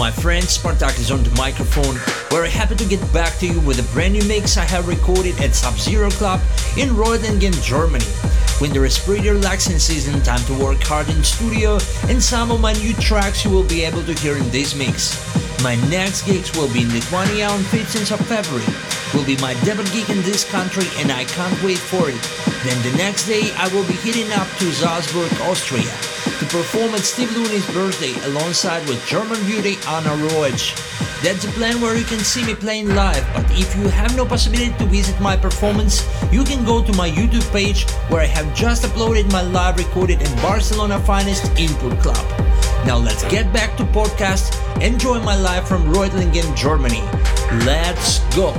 my friend, Spartak is on the microphone. We're happy to get back to you with a brand new mix I have recorded at Sub Zero Club in Reutlingen, Germany. Winter is pretty relaxing season, time to work hard in studio, and some of my new tracks you will be able to hear in this mix. My next gigs will be in Lithuania on 15th of February. Will be my debut gig in this country and I can't wait for it. Then the next day I will be heading up to Salzburg, Austria to perform at Steve Looney's birthday alongside with German beauty Anna Reusch. That's a plan where you can see me playing live, but if you have no possibility to visit my performance, you can go to my YouTube page where I have just uploaded my live recorded in Barcelona finest Input Club. Now let's get back to podcast. Enjoy my live from Reutlingen, Germany. Let's go.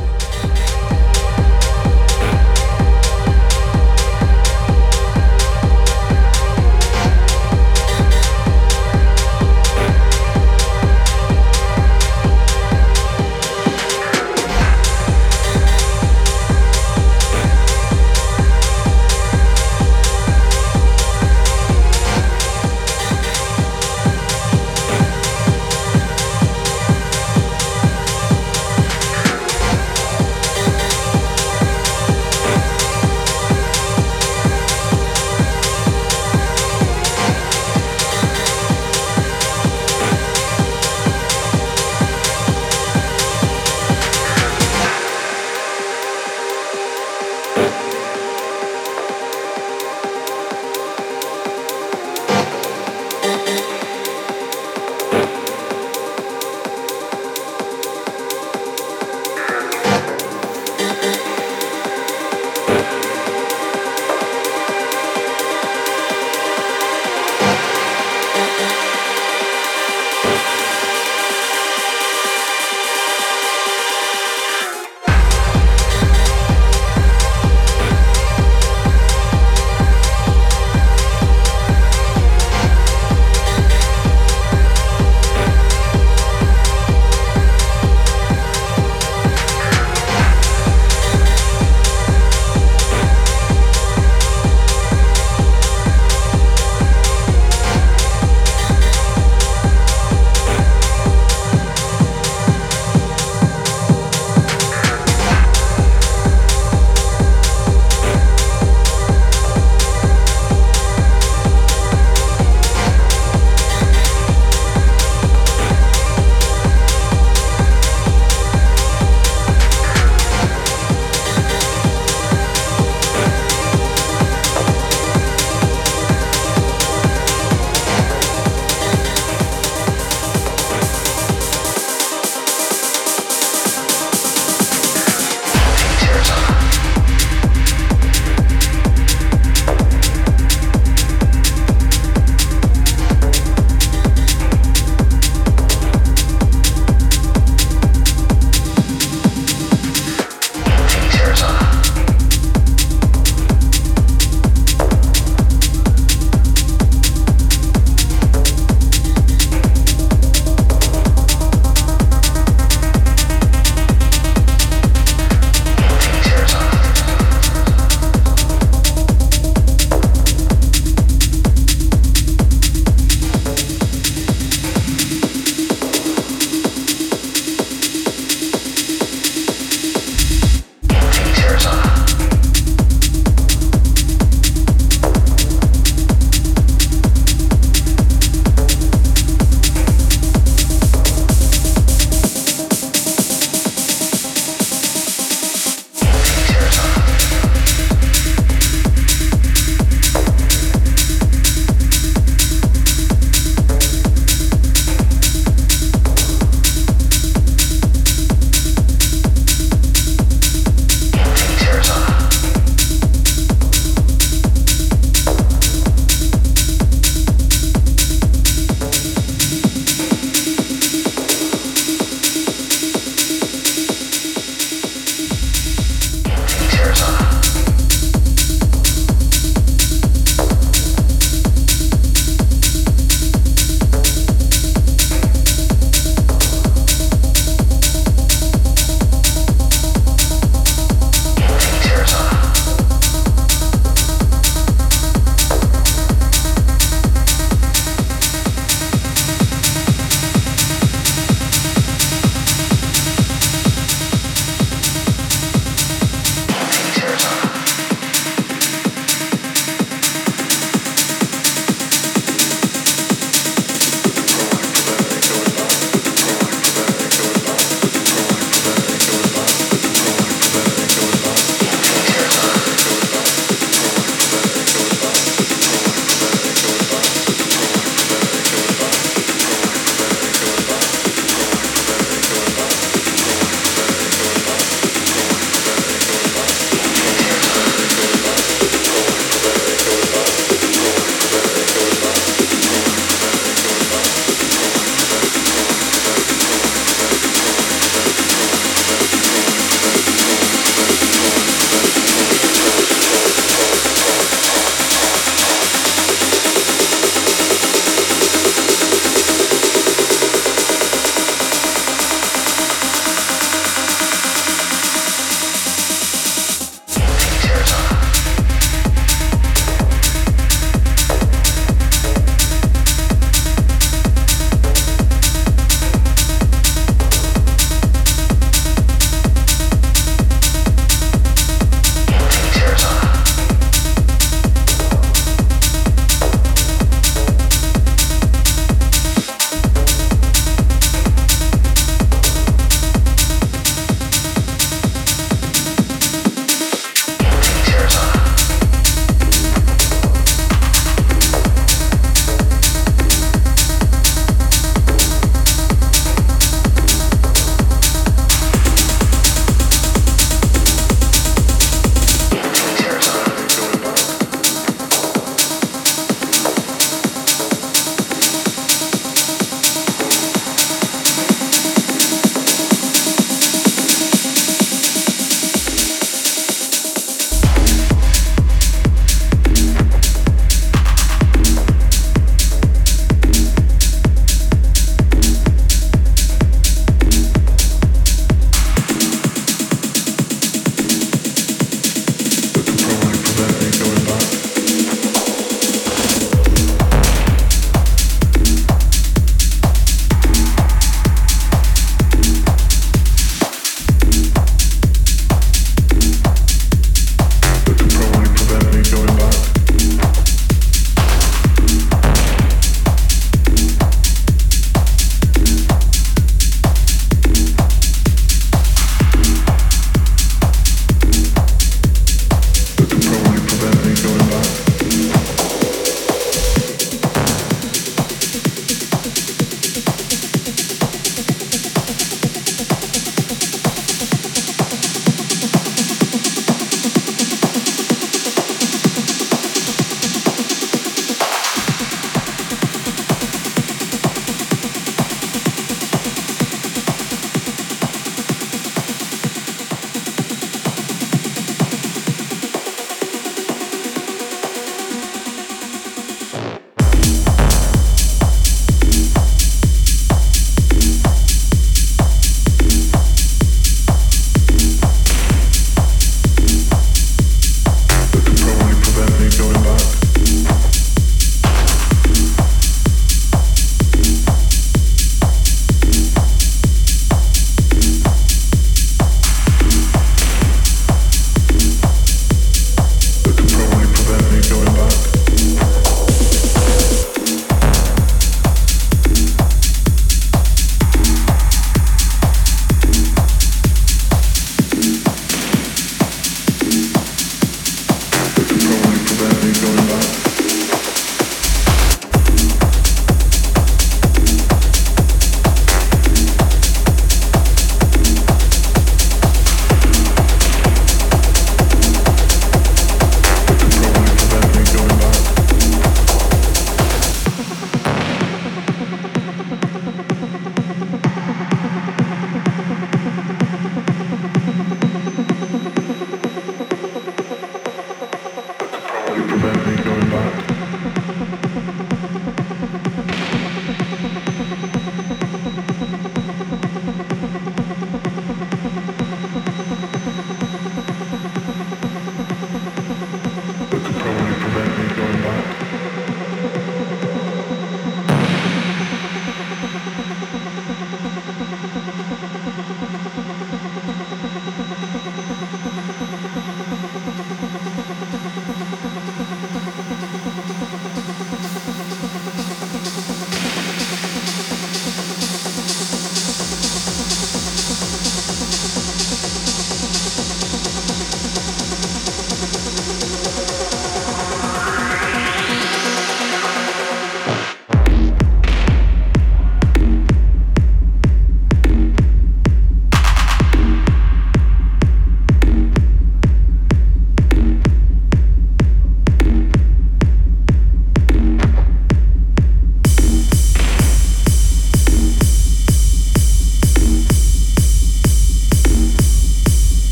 back, keep going back.